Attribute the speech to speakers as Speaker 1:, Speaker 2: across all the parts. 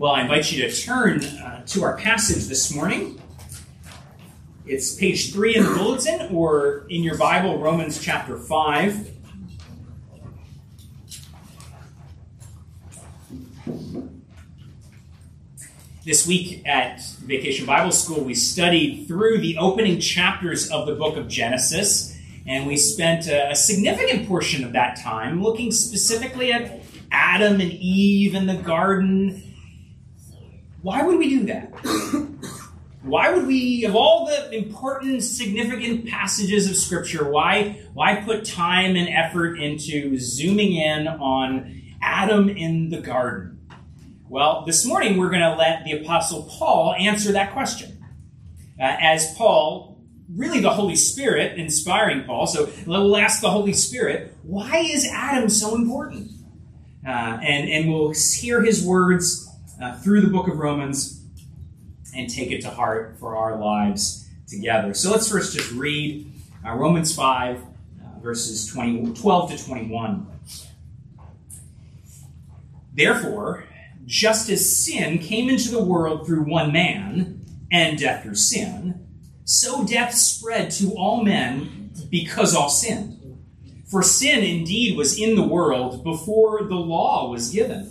Speaker 1: Well, I invite you to turn uh, to our passage this morning. It's page three in the bulletin, or in your Bible, Romans chapter 5. This week at Vacation Bible School, we studied through the opening chapters of the book of Genesis, and we spent a, a significant portion of that time looking specifically at Adam and Eve in the garden why would we do that? why would we, of all the important, significant passages of Scripture, why, why put time and effort into zooming in on Adam in the garden? Well, this morning we're going to let the Apostle Paul answer that question. Uh, as Paul, really the Holy Spirit inspiring Paul, so we'll ask the Holy Spirit, why is Adam so important? Uh, and, and we'll hear his words uh, through the book of Romans and take it to heart for our lives together. So let's first just read uh, Romans 5, uh, verses 20, 12 to 21. Therefore, just as sin came into the world through one man, and death through sin, so death spread to all men because all sinned. For sin indeed was in the world before the law was given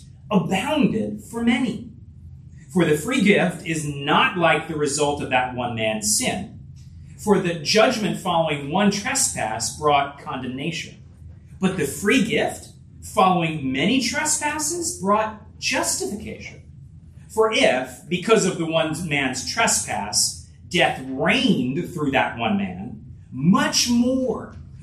Speaker 1: abounded for many. For the free gift is not like the result of that one man's sin. For the judgment following one trespass brought condemnation. But the free gift following many trespasses brought justification. For if, because of the one man's trespass, death reigned through that one man, much more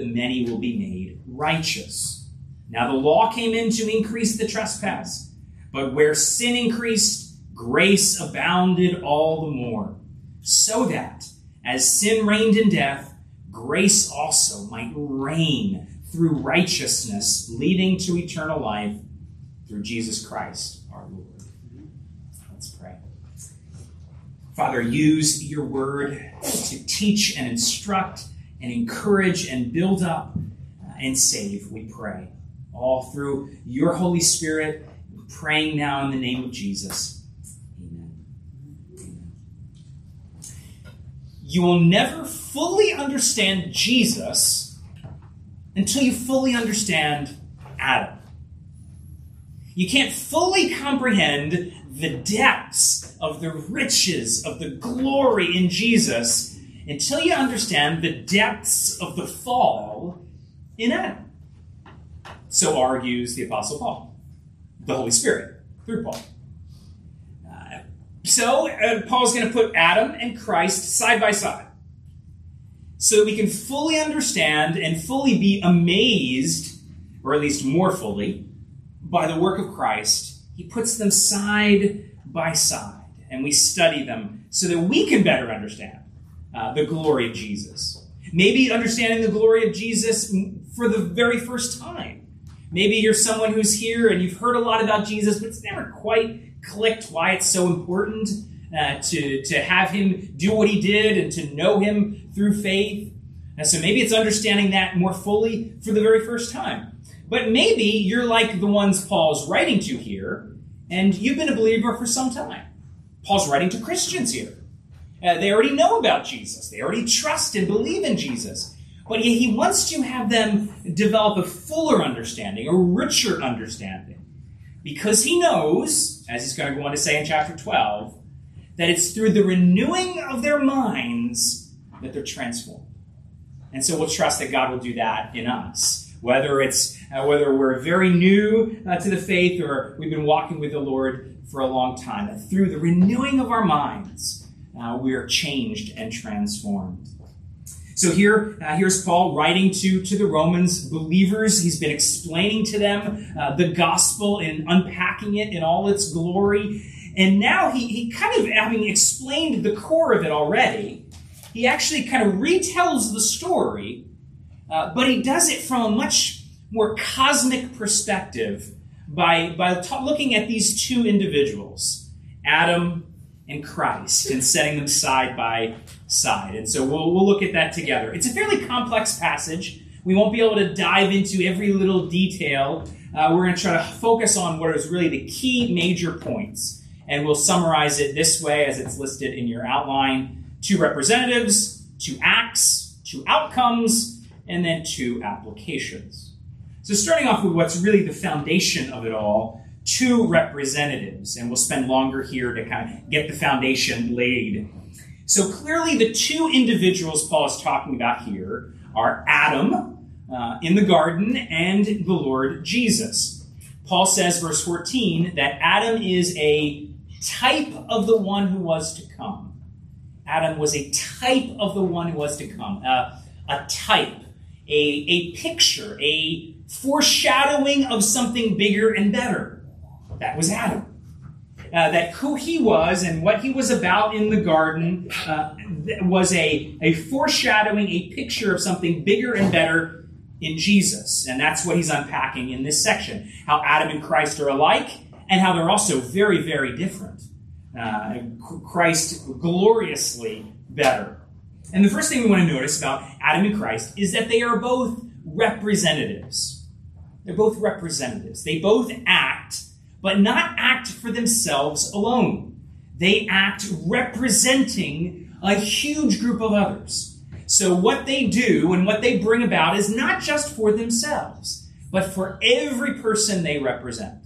Speaker 1: the many will be made righteous. Now the law came in to increase the trespass, but where sin increased, grace abounded all the more, so that as sin reigned in death, grace also might reign through righteousness, leading to eternal life through Jesus Christ our Lord. Let's pray. Father, use your word to teach and instruct and encourage and build up uh, and save, we pray all through your Holy Spirit, praying now in the name of Jesus. Amen. Amen. You will never fully understand Jesus until you fully understand Adam. You can't fully comprehend the depths of the riches of the glory in Jesus until you understand the depths of the fall in Adam. So argues the Apostle Paul, the Holy Spirit, through Paul. Uh, so uh, Paul's going to put Adam and Christ side by side so that we can fully understand and fully be amazed, or at least more fully, by the work of Christ. He puts them side by side, and we study them so that we can better understand uh, the glory of Jesus. Maybe understanding the glory of Jesus for the very first time Maybe you're someone who's here and you've heard a lot about Jesus, but it's never quite clicked why it's so important uh, to, to have him do what he did and to know him through faith. And so maybe it's understanding that more fully for the very first time. But maybe you're like the ones Paul's writing to here, and you've been a believer for some time. Paul's writing to Christians here. Uh, they already know about Jesus. They already trust and believe in Jesus. But he wants to have them develop a fuller understanding, a richer understanding because he knows, as he's going to go on to say in chapter 12, that it's through the renewing of their minds that they're transformed. And so we'll trust that God will do that in us. Whether it's uh, whether we're very new uh, to the faith or we've been walking with the Lord for a long time, that through the renewing of our minds, uh, we are changed and transformed. So here, uh, here's Paul writing to, to the Romans believers. He's been explaining to them uh, the gospel and unpacking it in all its glory. And now he, he kind of, having explained the core of it already, he actually kind of retells the story, uh, but he does it from a much more cosmic perspective by, by t- looking at these two individuals, Adam and Christ, and setting them side by side. And so we'll, we'll look at that together. It's a fairly complex passage. We won't be able to dive into every little detail. Uh, we're going to try to focus on what is really the key major points. And we'll summarize it this way as it's listed in your outline two representatives, two acts, two outcomes, and then two applications. So, starting off with what's really the foundation of it all, two representatives, and we'll spend longer here to kind of get the foundation laid. So, clearly, the two individuals Paul is talking about here are Adam uh, in the garden and the Lord Jesus. Paul says, verse 14, that Adam is a type of the one who was to come. Adam was a type of the one who was to come, uh, a type, a, a picture, a foreshadowing of something bigger and better. That was Adam. Uh, that who he was and what he was about in the garden uh, was a, a foreshadowing, a picture of something bigger and better in Jesus. And that's what he's unpacking in this section. How Adam and Christ are alike, and how they're also very, very different uh, Christ gloriously better. And the first thing we want to notice about Adam and Christ is that they are both representatives. They're both representatives. They both act, but not act for themselves alone. They act representing a huge group of others. So, what they do and what they bring about is not just for themselves, but for every person they represent.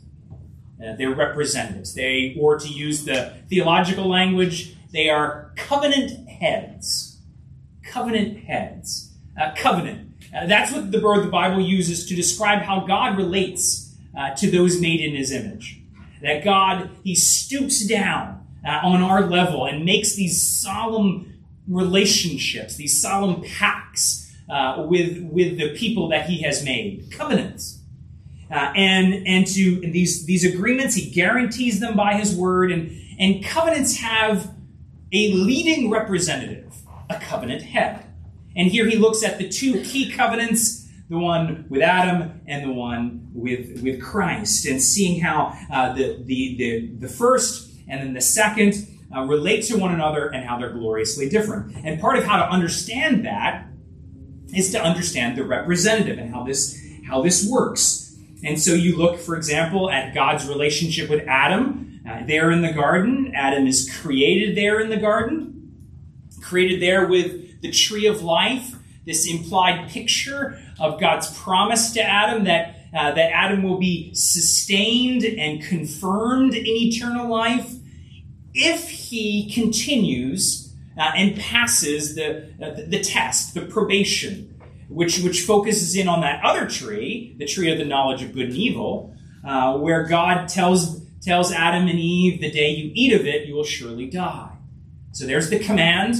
Speaker 1: Uh, they're representatives. They, or to use the theological language, they are covenant heads. Covenant heads. Uh, covenant. Uh, that's what the word the Bible uses to describe how God relates uh, to those made in his image. That God, he stoops down uh, on our level and makes these solemn relationships, these solemn pacts uh, with, with the people that he has made. Covenants. Uh, and and to and these these agreements, he guarantees them by his word, and and covenants have a leading representative, a covenant head. And here he looks at the two key covenants, the one with Adam and the one with with Christ, and seeing how uh, the, the the the first and then the second uh, relate to one another and how they're gloriously different. And part of how to understand that is to understand the representative and how this how this works. And so you look, for example, at God's relationship with Adam uh, there in the garden. Adam is created there in the garden, created there with the tree of life, this implied picture of God's promise to Adam that, uh, that Adam will be sustained and confirmed in eternal life if he continues uh, and passes the, uh, the test, the probation which, which focuses in on that other tree, the tree of the knowledge of good and evil, uh, where God tells, tells Adam and Eve, the day you eat of it, you will surely die. So there's the command.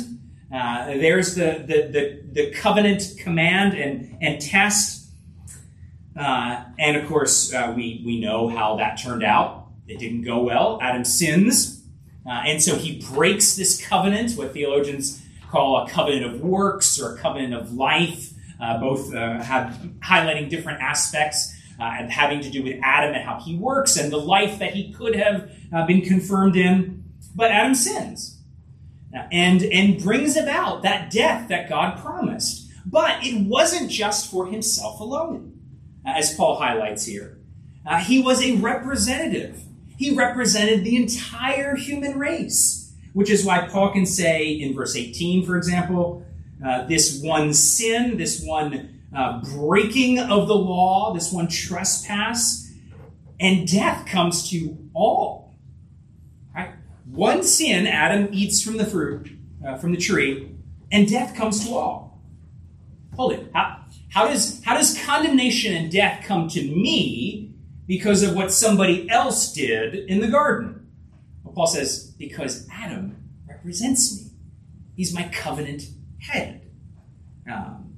Speaker 1: Uh, there's the, the, the, the, covenant command and, and test. Uh, and of course, uh, we, we know how that turned out. It didn't go well. Adam sins. Uh, and so he breaks this covenant, what theologians call a covenant of works or a covenant of life uh, both uh, have highlighting different aspects having to do with Adam and how he works and the life that he could have been confirmed in. But Adam sins and, and brings about that death that God promised. But it wasn't just for himself alone, as Paul highlights here. he was a representative. He represented the entire human race, which is why Paul can say in verse 18, for example, uh, this one sin, this one uh, breaking of the law, this one trespass, and death comes to all. One sin, Adam eats from the fruit, uh, from the tree, and death comes to all. Hold it. How, how, does, how does condemnation and death come to me because of what somebody else did in the garden? Well, Paul says, because Adam represents me. He's my covenant head. Um,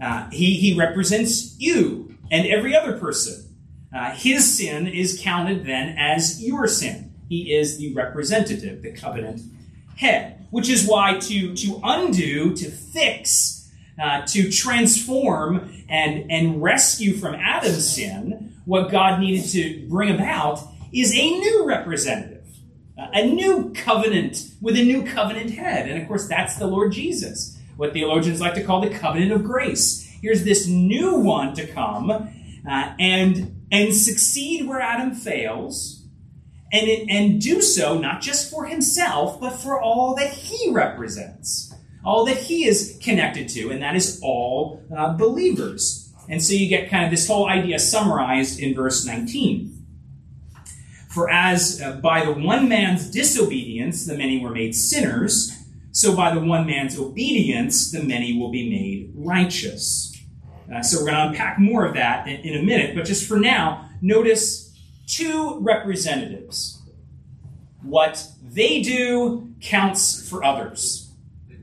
Speaker 1: uh, he, he represents you and every other person. Uh, his sin is counted then as your sin. He is the representative, the covenant head, which is why to, to undo, to fix, uh, to transform and, and rescue from Adam's sin, what God needed to bring about is a new representative, a new covenant with a new covenant head. And of course, that's the Lord Jesus, what theologians like to call the covenant of grace. Here's this new one to come uh, and and succeed where Adam fails, and, and do so not just for himself, but for all that he represents, all that he is connected to, and that is all uh, believers. And so you get kind of this whole idea summarized in verse 19. For as uh, by the one man's disobedience the many were made sinners, so by the one man's obedience the many will be made righteous. Uh, so we're going to unpack more of that in, in a minute, but just for now, notice two representatives. What they do counts for others.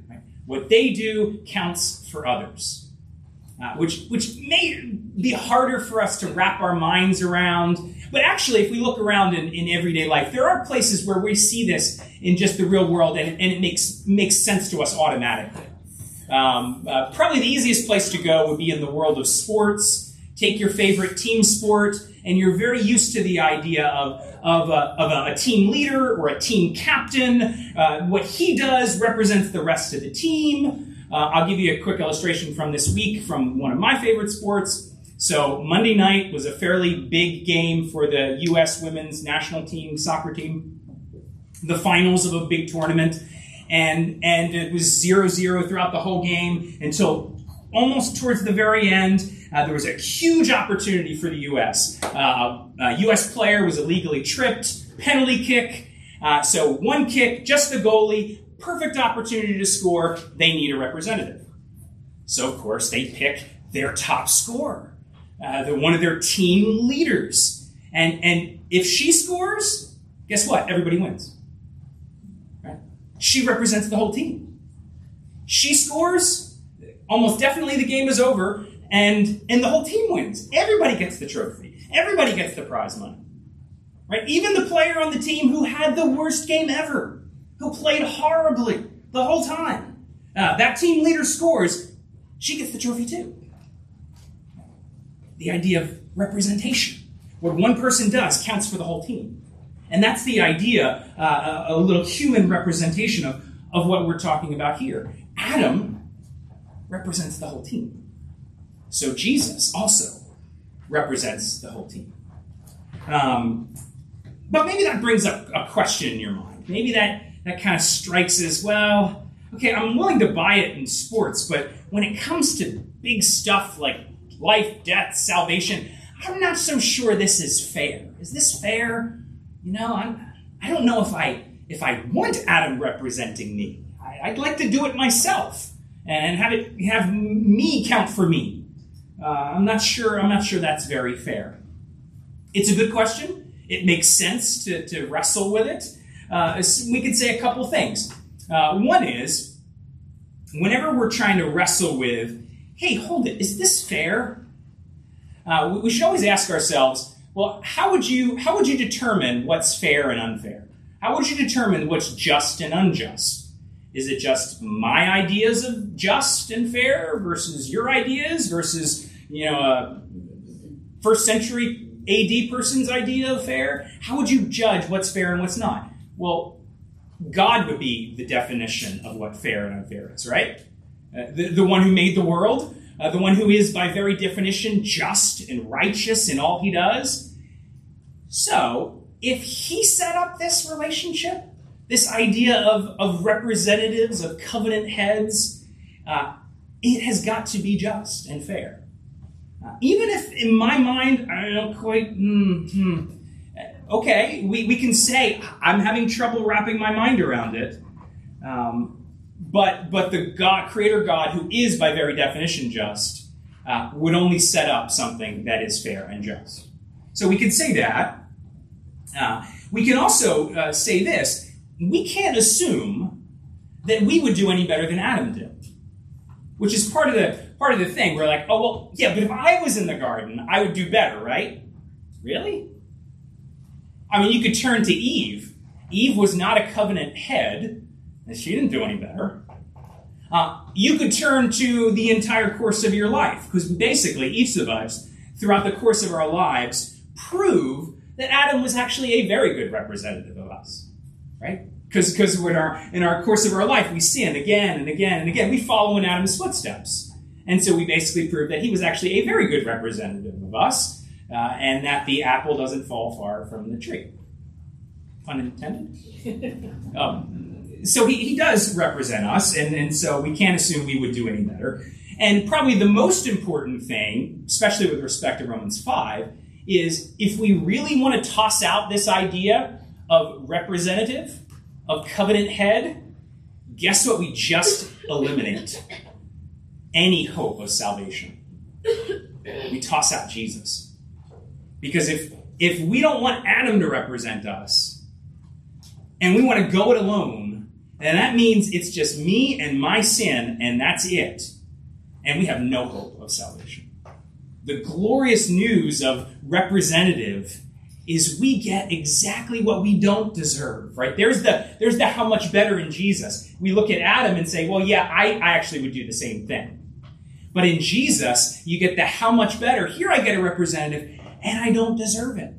Speaker 1: Right? What they do counts for others. Uh, which, which may be harder for us to wrap our minds around. But actually, if we look around in, in everyday life, there are places where we see this in just the real world and, and it makes, makes sense to us automatically. Um, uh, probably the easiest place to go would be in the world of sports. Take your favorite team sport, and you're very used to the idea of, of, a, of a, a team leader or a team captain. Uh, what he does represents the rest of the team. Uh, I'll give you a quick illustration from this week from one of my favorite sports. So, Monday night was a fairly big game for the U.S. women's national team, soccer team, the finals of a big tournament and and it was 0-0 throughout the whole game until almost towards the very end. Uh, there was a huge opportunity for the U.S. Uh, a U.S. player was illegally tripped, penalty kick. Uh, so one kick, just the goalie, perfect opportunity to score. They need a representative. So of course they pick their top scorer, uh, one of their team leaders, and and if she scores, guess what? Everybody wins. Right? She represents the whole team. She scores, almost definitely the game is over, and, and the whole team wins. Everybody gets the trophy. Everybody gets the prize money. Right? Even the player on the team who had the worst game ever, who played horribly the whole time. Uh, that team leader scores, she gets the trophy too. The idea of representation. What one person does counts for the whole team. And that's the idea, uh, a little human representation of, of what we're talking about here. Adam represents the whole team. So Jesus also represents the whole team. Um, but maybe that brings up a question in your mind. Maybe that, that kind of strikes as well, okay, I'm willing to buy it in sports, but when it comes to big stuff like life, death, salvation, I'm not so sure this is fair. Is this fair? you know, I'm, I don't know if I if I want Adam representing me. I, would like to do it myself and have it have me count for me. Uh, I'm not sure. I'm not sure that's very fair. It's a good question. It makes sense to, to wrestle with it. Uh, we could say a couple things. Uh, one is, whenever we're trying to wrestle with, hey, hold it, is this fair? Uh, we should always ask ourselves, well, how would you how would you determine what's fair and unfair? How would you determine what's just and unjust? Is it just my ideas of just and fair versus your ideas versus you know a first century AD person's idea of fair? How would you judge what's fair and what's not? Well, God would be the definition of what fair and unfair is, right? Uh, the, the one who made the world, uh, the one who is, by very definition, just and righteous in all he does. So, if he set up this relationship, this idea of, of representatives, of covenant heads, uh, it has got to be just and fair. Even if, in my mind, I don't quite, mm, okay, we, we can say, I'm having trouble wrapping my mind around it. Um, but, but the God, creator God, who is by very definition just, uh, would only set up something that is fair and just. So we can say that. Uh, we can also uh, say this we can't assume that we would do any better than Adam did, which is part of the part of the thing. We're like, oh well, yeah, but if I was in the garden, I would do better, right? Really? I mean, you could turn to Eve. Eve was not a covenant head, and she didn't do any better. Uh, you could turn to the entire course of your life, because basically, each of us, throughout the course of our lives, prove that Adam was actually a very good representative of us, right? Because because in our in our course of our life, we sin again and again and again. We follow in Adam's footsteps, and so we basically proved that he was actually a very good representative of us, uh, and that the apple doesn't fall far from the tree. Pun intended. um, so he, he does represent us, and, and so we can't assume we would do any better. And probably the most important thing, especially with respect to Romans 5, is if we really want to toss out this idea of representative, of covenant head, guess what we just eliminate? Any hope of salvation. We toss out Jesus. Because if if we don't want Adam to represent us and we want to go it alone, then that means it's just me and my sin and that's it. And we have no hope of salvation the glorious news of representative is we get exactly what we don't deserve, right? There's the, there's the how much better in Jesus. We look at Adam and say, well, yeah, I, I actually would do the same thing. But in Jesus, you get the how much better. Here I get a representative and I don't deserve it.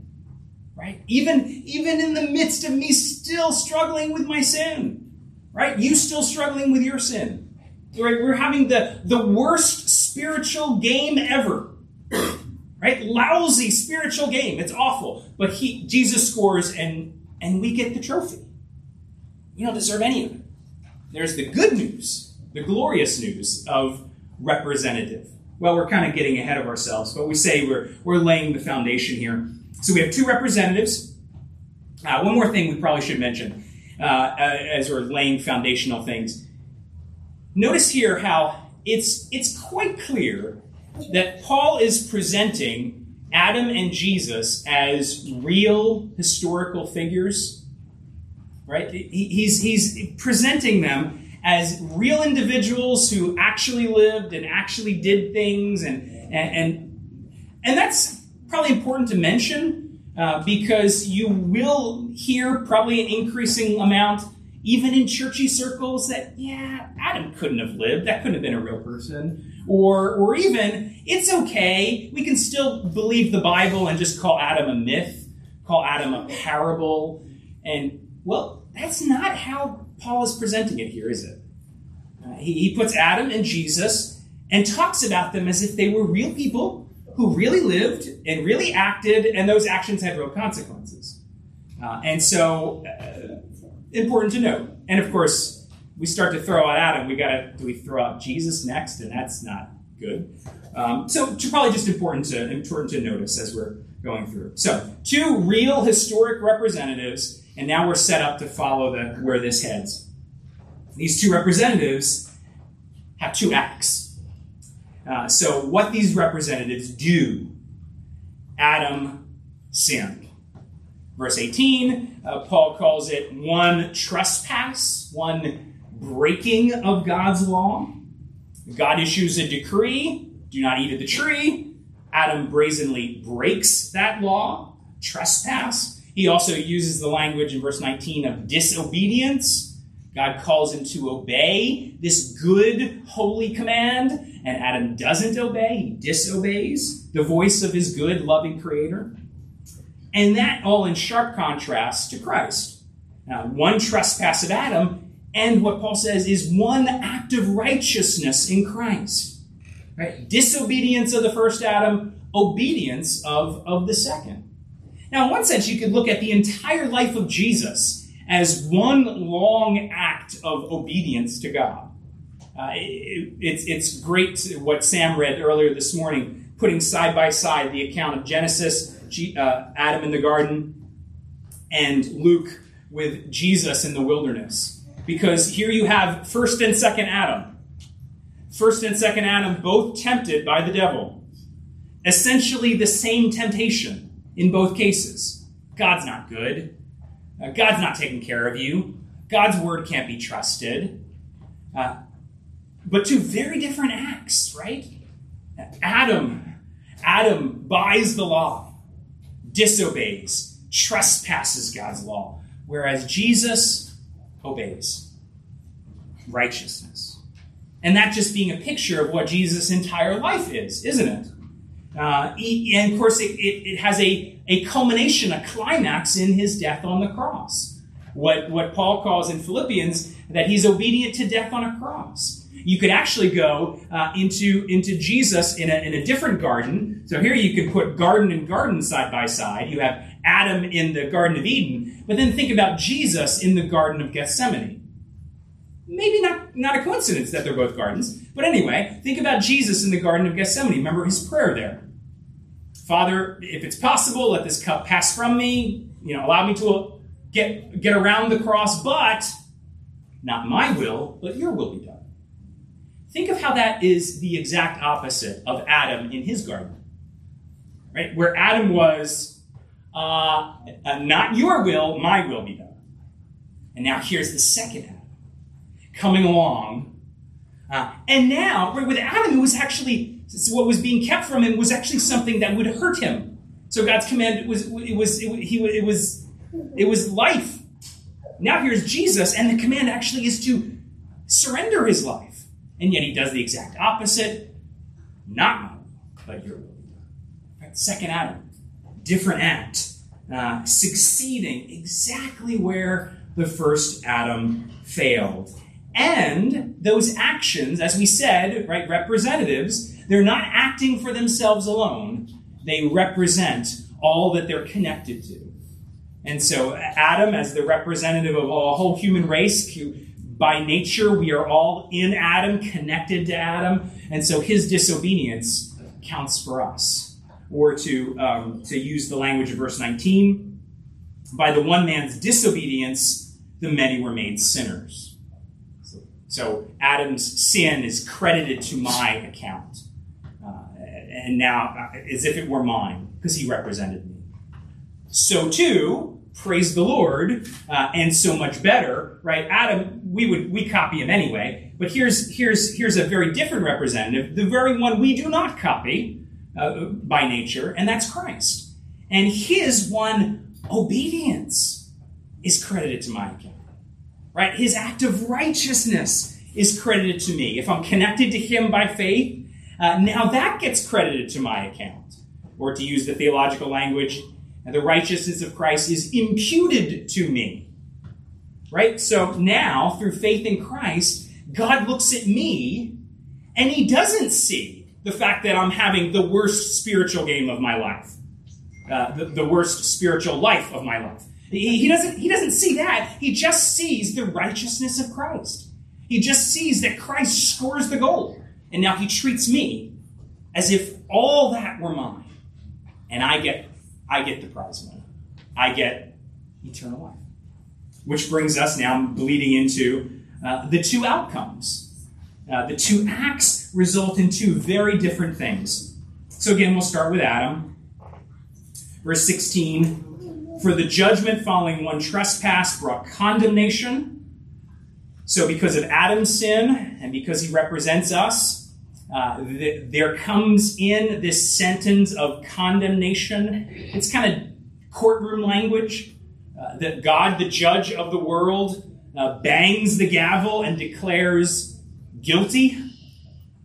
Speaker 1: Right? Even, even in the midst of me still struggling with my sin. Right? You still struggling with your sin. Right? We're having the, the worst spiritual game ever right? Lousy spiritual game. It's awful. But he, Jesus scores and, and we get the trophy. We don't deserve any of it. There's the good news, the glorious news of representative. Well, we're kind of getting ahead of ourselves, but we say we're, we're laying the foundation here. So we have two representatives. Uh, one more thing we probably should mention uh, as we're laying foundational things. Notice here how it's, it's quite clear that Paul is presenting Adam and Jesus as real historical figures, right? He's, he's presenting them as real individuals who actually lived and actually did things, and, and, and, that's probably important to mention uh, because you will hear probably an increasing amount even in churchy circles that, yeah, Adam couldn't have lived. That couldn't have been a real person. Or, or even, it's okay. We can still believe the Bible and just call Adam a myth, call Adam a parable. And, well, that's not how Paul is presenting it here, is it? Uh, he, he puts Adam and Jesus and talks about them as if they were real people who really lived and really acted, and those actions had real consequences. Uh, and so, uh, important to note. And of course, we start to throw out Adam, we gotta do we throw out Jesus next, and that's not good. Um, so probably just important to important to notice as we're going through. So two real historic representatives, and now we're set up to follow the where this heads. These two representatives have two acts. Uh, so what these representatives do, Adam sinned. Verse 18, uh, Paul calls it one trespass, one breaking of God's law. God issues a decree do not eat of the tree. Adam brazenly breaks that law, trespass. He also uses the language in verse 19 of disobedience. God calls him to obey this good, holy command, and Adam doesn't obey. He disobeys the voice of his good, loving creator. And that all in sharp contrast to Christ. Now, one trespass of Adam, and what Paul says is one act of righteousness in Christ. Right? Disobedience of the first Adam, obedience of, of the second. Now, in one sense, you could look at the entire life of Jesus as one long act of obedience to God. Uh, it, it's, it's great what Sam read earlier this morning, putting side by side the account of Genesis uh, Adam in the garden, and Luke with Jesus in the wilderness. Because here you have first and second Adam. First and second Adam both tempted by the devil. Essentially the same temptation in both cases. God's not good. Uh, God's not taking care of you. God's word can't be trusted. Uh, but two very different acts, right? Adam, Adam buys the law, disobeys, trespasses God's law, whereas Jesus obeys righteousness. And that just being a picture of what Jesus' entire life is, isn't it? Uh, and of course, it, it, it has a, a culmination, a climax in his death on the cross. What, what Paul calls in Philippians that he's obedient to death on a cross. You could actually go uh, into, into Jesus in a, in a different garden. So here you could put garden and garden side by side. You have Adam in the Garden of Eden, but then think about Jesus in the Garden of Gethsemane. Maybe not, not a coincidence that they're both gardens, but anyway, think about Jesus in the Garden of Gethsemane. Remember his prayer there. Father, if it's possible, let this cup pass from me. You know, allow me to get, get around the cross, but not my will, but your will be done. Think of how that is the exact opposite of Adam in his garden. Right? Where Adam was, uh, not your will, my will be done. And now here's the second Adam coming along. Uh, and now, right, with Adam, it was actually, what was being kept from him was actually something that would hurt him. So God's command was, it was, it, he, it was, it was life. Now here's Jesus, and the command actually is to surrender his life. And yet he does the exact opposite. Not my but your will be done. Second Adam, different act, uh, succeeding exactly where the first Adam failed. And those actions, as we said, right, representatives, they're not acting for themselves alone. They represent all that they're connected to. And so, Adam, as the representative of a whole human race, by nature, we are all in Adam, connected to Adam, and so his disobedience counts for us. Or to, um, to use the language of verse 19, by the one man's disobedience, the many were made sinners. So, Adam's sin is credited to my account. Uh, and now, uh, as if it were mine, because he represented me. So too, praise the Lord, uh, and so much better, right? Adam, we would we copy him anyway, but here's here's here's a very different representative, the very one we do not copy uh, by nature, and that's Christ. And his one obedience is credited to my account, right? His act of righteousness is credited to me. If I'm connected to him by faith, uh, now that gets credited to my account. Or to use the theological language, the righteousness of Christ is imputed to me. Right? So now, through faith in Christ, God looks at me and he doesn't see the fact that I'm having the worst spiritual game of my life, uh, the, the, worst spiritual life of my life. He, doesn't, he doesn't see that. He just sees the righteousness of Christ. He just sees that Christ scores the goal. And now he treats me as if all that were mine. And I get I get the prize money. I get eternal life. Which brings us now bleeding into uh, the two outcomes. Uh, the two acts result in two very different things. So again, we'll start with Adam. Verse 16 For the judgment following one trespass brought condemnation. So, because of Adam's sin and because he represents us, uh, there comes in this sentence of condemnation. It's kind of courtroom language uh, that God, the judge of the world, uh, bangs the gavel and declares guilty,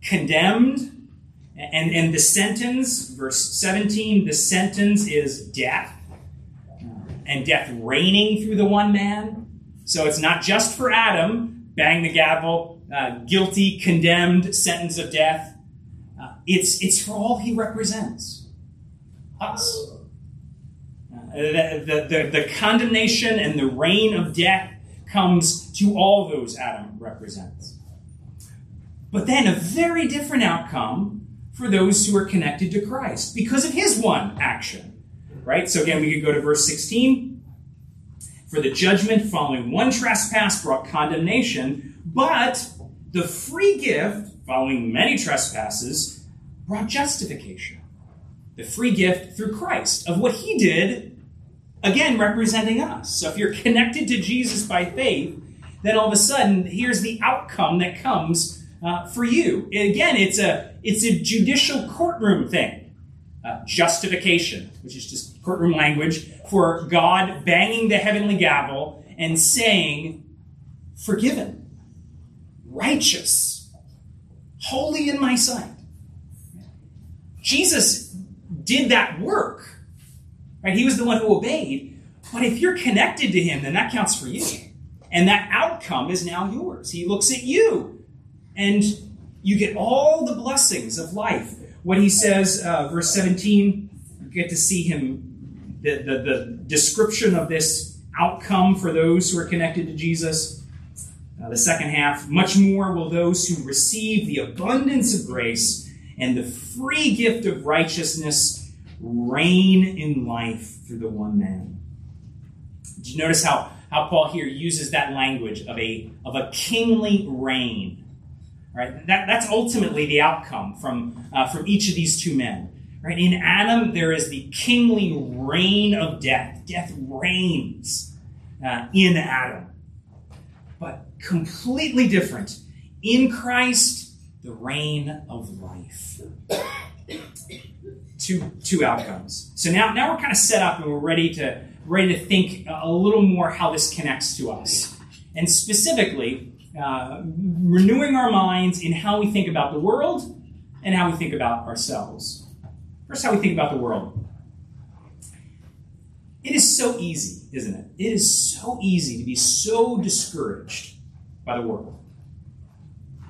Speaker 1: condemned. And, and the sentence, verse 17, the sentence is death, and death reigning through the one man. So it's not just for Adam, bang the gavel, uh, guilty, condemned, sentence of death. Uh, it's, it's for all he represents us. Uh, the, the, the, the condemnation and the reign of death comes to all those Adam represents. But then a very different outcome for those who are connected to Christ because of his one action. Right? So again, we could go to verse 16. For the judgment following one trespass brought condemnation, but the free gift following many trespasses brought justification. The free gift through Christ of what he did, again representing us. So if you're connected to Jesus by faith, then all of a sudden, here's the outcome that comes uh, for you. Again, it's a it's a judicial courtroom thing. Uh, justification, which is just courtroom language for God banging the heavenly gavel and saying, "Forgiven, righteous, holy in my sight." Jesus did that work. Right? He was the one who obeyed. But if you're connected to him, then that counts for you. And that outcome is now yours. He looks at you and you get all the blessings of life. What he says, uh, verse 17, you get to see him, the, the, the, description of this outcome for those who are connected to Jesus. Uh, the second half, much more will those who receive the abundance of grace and the free gift of righteousness reign in life through the one man. Did you notice how, how Paul here uses that language of a, of a kingly reign? Right? That, that's ultimately the outcome from, uh, from each of these two men. Right? In Adam, there is the kingly reign of death. Death reigns uh, in Adam. But completely different. In Christ, the reign of life. two, two outcomes. So now, now we're kind of set up and we're ready to, ready to think a little more how this connects to us. And specifically, uh, renewing our minds in how we think about the world and how we think about ourselves. First, how we think about the world. It is so easy, isn't it? It is so easy to be so discouraged by the world.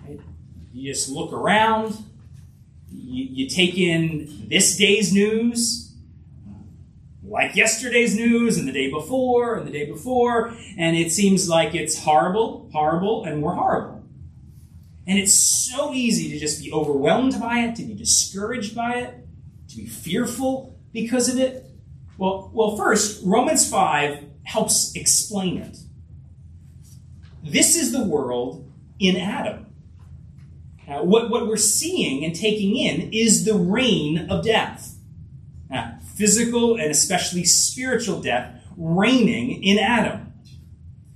Speaker 1: Right? You just look around, you, you take in this day's news, like yesterday's news and the day before and the day before, and it seems like it's horrible, horrible, and we're horrible. And it's so easy to just be overwhelmed by it, to be discouraged by it, to be fearful because of it. Well, well, first, Romans 5 helps explain it. This is the world in Adam. Now, what, what we're seeing and taking in is the reign of death. Physical and especially spiritual death reigning in Adam.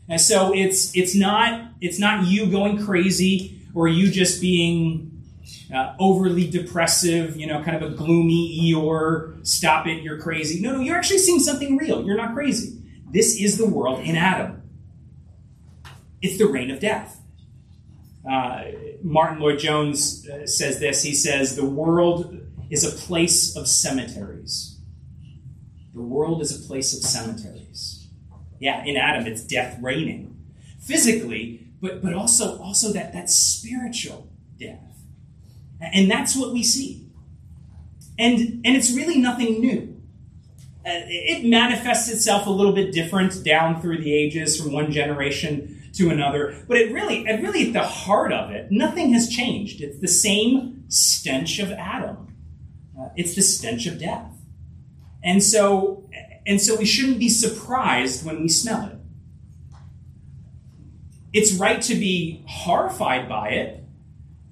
Speaker 1: And so it's it's not it's not you going crazy or you just being uh, overly depressive, you know, kind of a gloomy Eeyore, stop it, you're crazy. No, no, you're actually seeing something real. You're not crazy. This is the world in Adam. It's the reign of death. Uh, Martyn Lloyd-Jones uh, says this. He says, The world is a place of cemeteries. The world is a place of cemeteries. Yeah, in Adam, it's death reigning physically, but, but also, also that, that spiritual death. And that's what we see. And, and it's really nothing new. Uh, it manifests itself a little bit different down through the ages from one generation to another. But it really, it really at the heart of it, nothing has changed. It's the same stench of Adam. Uh, it's the stench of death. And so, and so we shouldn't be surprised when we smell it. It's right to be horrified by it.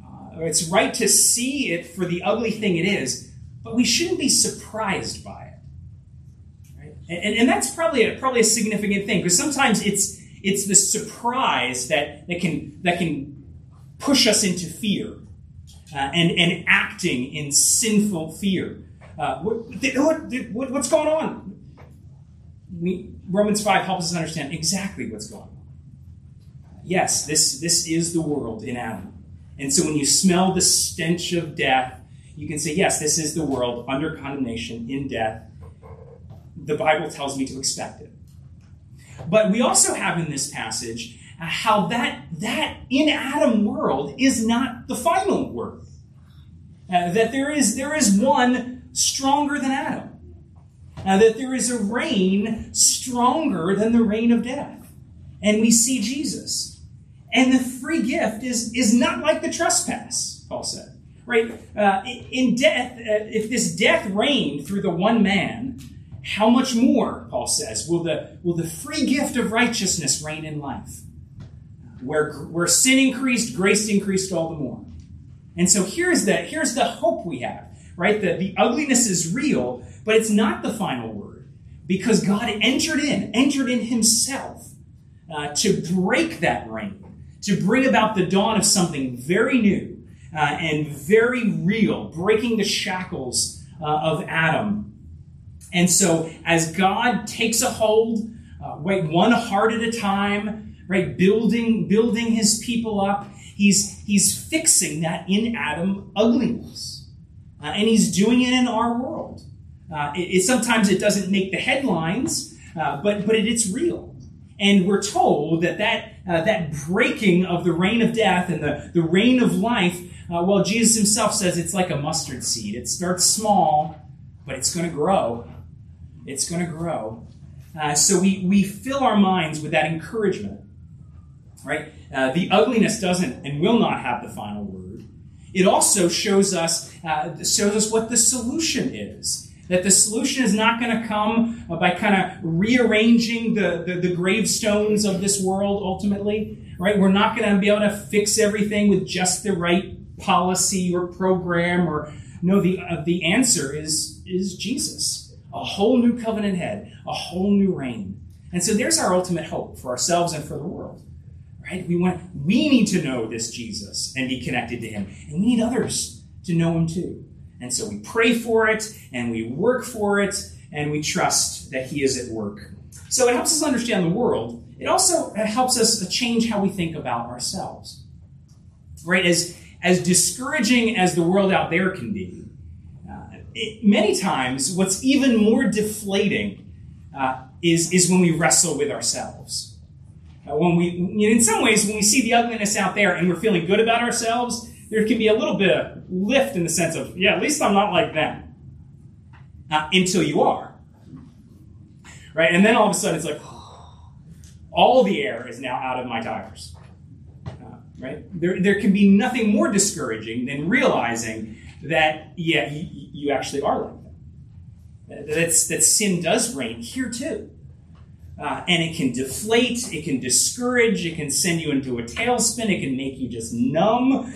Speaker 1: Uh, it's right to see it for the ugly thing it is, but we shouldn't be surprised by it. Right? And, and that's probably a, probably a significant thing because sometimes it's it's the surprise that, that can that can push us into fear uh, and and acting in sinful fear. Uh, what, what, what's going on? We, Romans 5 helps us understand exactly what's going on. Yes, this, this is the world in Adam. And so when you smell the stench of death, you can say, yes, this is the world under condemnation in death. The Bible tells me to expect it. But we also have in this passage uh, how that, that in Adam world is not the final word. Uh, that there is, there is one stronger than Adam. Now, that there is a reign stronger than the reign of death. And we see Jesus. And the free gift is, is not like the trespass, Paul said. Right? Uh, in death, uh, if this death reigned through the one man, how much more, Paul says, will the, will the free gift of righteousness reign in life? Where, where sin increased, grace increased all the more. And so here's the, here's the hope we have, right? The, the ugliness is real, but it's not the final word because God entered in, entered in himself uh, to break that reign, to bring about the dawn of something very new uh, and very real, breaking the shackles uh, of Adam and so, as God takes a hold, uh, right, one heart at a time, right, building building His people up, He's He's fixing that in Adam ugliness, uh, and He's doing it in our world. Uh, it, it, sometimes it doesn't make the headlines, uh, but but it, it's real, and we're told that that uh, that breaking of the reign of death and the the reign of life. Uh, well, Jesus Himself says it's like a mustard seed. It starts small, but it's going to grow it's going to grow. Uh, so we, we fill our minds with that encouragement, right? The ugliness doesn't and will not have the final word. It also shows us uh, shows us what the solution is. That the solution is not going to come by kind of rearranging the, the, the gravestones of this world ultimately, right? We're not going to be able to fix everything with just the right policy or program or no, the, uh, the answer is, is Jesus a whole new covenant head, a whole new reign. And so there's our ultimate hope for ourselves and for the world. Right? We want we need to know this Jesus and be connected to him. And we need others to know him too. And so we pray for it and we work for it and we trust that he is at work. So it helps us understand the world. It also helps us change how we think about ourselves. Right? As as discouraging as the world out there can be, it, many times, what's even more deflating uh, is, is when we wrestle with ourselves. Uh, when we, in some ways, when we see the ugliness out there and we're feeling good about ourselves, there can be a little bit of lift in the sense of, yeah, at least I'm not like them. Until you are. Right? And then all of a sudden it's like, all the air is now out of my tires. Uh, right? There, there can be nothing more discouraging than realizing that, yeah, you, you actually are like them. that. That's, that sin does reign here too. Uh, and it can deflate, it can discourage, it can send you into a tailspin, it can make you just numb.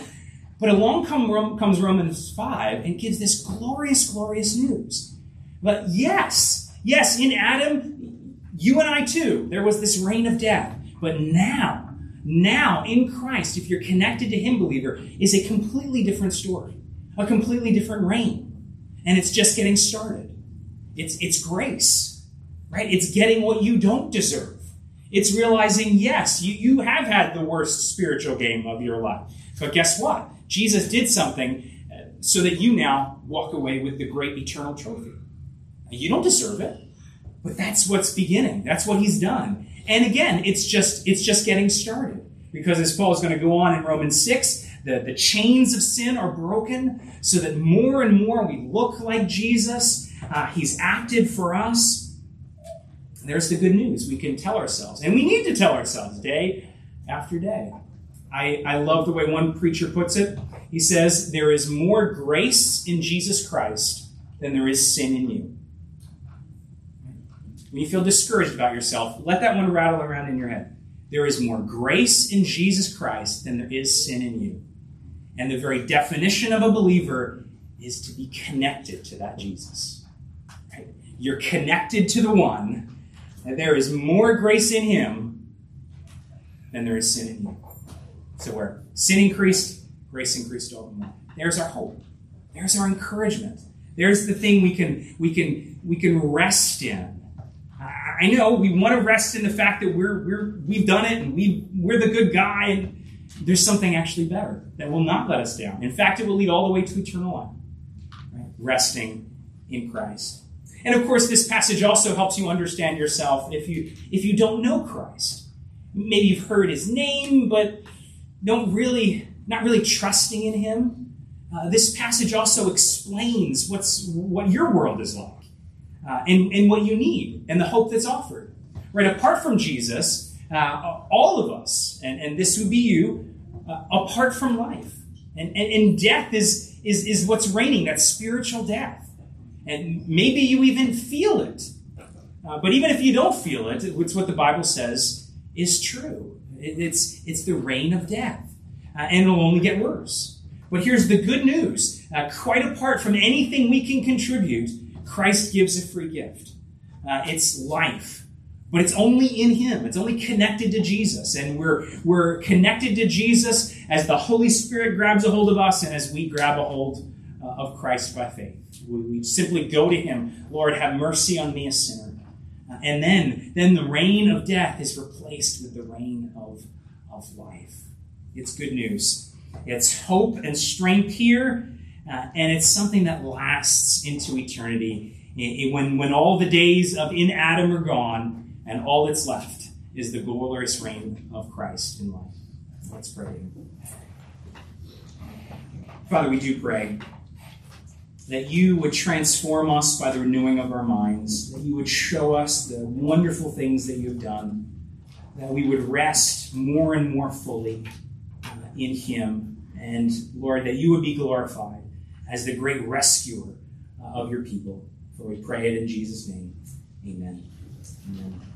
Speaker 1: But along come, comes Romans 5 and gives this glorious, glorious news. But yes, yes, in Adam, you and I too, there was this reign of death. But now, now in Christ, if you're connected to Him, believer, is a completely different story a completely different reign. And it's just getting started. It's, it's grace, right? It's getting what you don't deserve. It's realizing, yes, you, you have had the worst spiritual game of your life. But guess what? Jesus did something uh, so that you now walk away with the great eternal trophy. You don't deserve it, but that's what's beginning. That's what he's done. And again, it's just it's just getting started. Because as Paul is going to go on in Romans 6, the, the chains of sin are broken so that more and more we look like Jesus. Uh, he's acted for us. There's the good news. We can tell ourselves, and we need to tell ourselves day after day. I, I love the way one preacher puts it. He says, There is more grace in Jesus Christ than there is sin in you. When you feel discouraged about yourself, let that one rattle around in your head. There is more grace in Jesus Christ than there is sin in you. And the very definition of a believer is to be connected to that Jesus. Right? You're connected to the one, and there is more grace in him than there is sin in you. So where sin increased, grace increased all the more. There's our hope. There's our encouragement. There's the thing we can we can we can rest in. I know we want to rest in the fact that we're we're we've done it and we we're the good guy and there's something actually better that will not let us down. In fact, it will lead all the way to eternal life, right? resting in Christ. And of course, this passage also helps you understand yourself if you if you don't know Christ. Maybe you've heard his name, but don't really not really trusting in him. Uh, this passage also explains what's what your world is like uh, and, and what you need and the hope that's offered. Right, apart from Jesus, uh, all of us, and, and this would be you, uh, apart from life. And, and, and death is, is, is what's reigning, that spiritual death. And maybe you even feel it Uh, but even if you don't feel it, it's what the Bible says is true. It, it's, it's the reign of death, uh, and it'll only get worse. But here's the good news uh, quite apart from anything we can contribute, Christ gives a free gift. Uh, it's life. But it's only in Him. It's only connected to Jesus. And we're, we're connected to Jesus as the Holy Spirit grabs a hold of us and as we grab a hold uh, of Christ by faith. We, we, simply go to Him. Lord, have mercy on me, a sinner. And then, then the reign of death is replaced with the reign of, of life. It's good news. It's hope and strength here, uh, and it's something that lasts into eternity. It, it, when, when all the days of in Adam are gone, and all that's left is the glorious reign of Christ in life. Let's pray. Father, we do pray that you would transform us by the renewing of our minds, that you would show us the wonderful things that you have done, that we would rest more and more fully uh, in Him, and Lord, that you would be glorified as the great rescuer uh, of your people. For we pray it in Jesus' name. Amen. Amen.